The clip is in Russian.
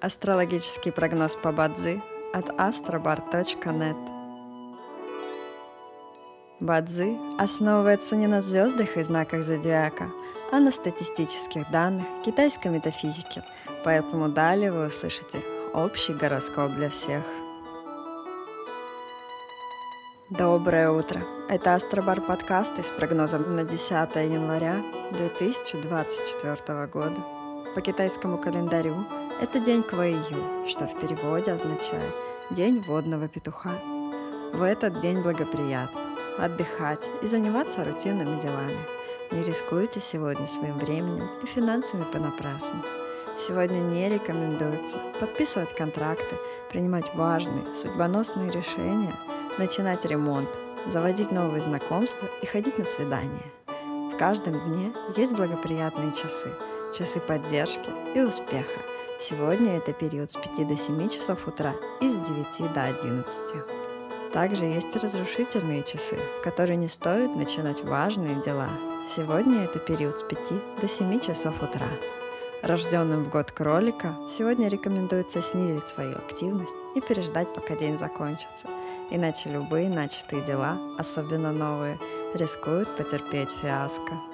Астрологический прогноз по Бадзи от astrobar.net Бадзи основывается не на звездах и знаках зодиака, а на статистических данных китайской метафизики, поэтому далее вы услышите общий гороскоп для всех. Доброе утро! Это Астробар подкасты с прогнозом на 10 января 2024 года. По китайскому календарю это день Кваию, что в переводе означает «день водного петуха». В этот день благоприятно отдыхать и заниматься рутинными делами. Не рискуйте сегодня своим временем и финансами понапрасну. Сегодня не рекомендуется подписывать контракты, принимать важные, судьбоносные решения, начинать ремонт, заводить новые знакомства и ходить на свидания. В каждом дне есть благоприятные часы, часы поддержки и успеха – Сегодня это период с 5 до 7 часов утра и с 9 до 11. Также есть разрушительные часы, в которые не стоит начинать важные дела. Сегодня это период с 5 до 7 часов утра. Рожденным в год кролика сегодня рекомендуется снизить свою активность и переждать, пока день закончится. Иначе любые начатые дела, особенно новые, рискуют потерпеть фиаско.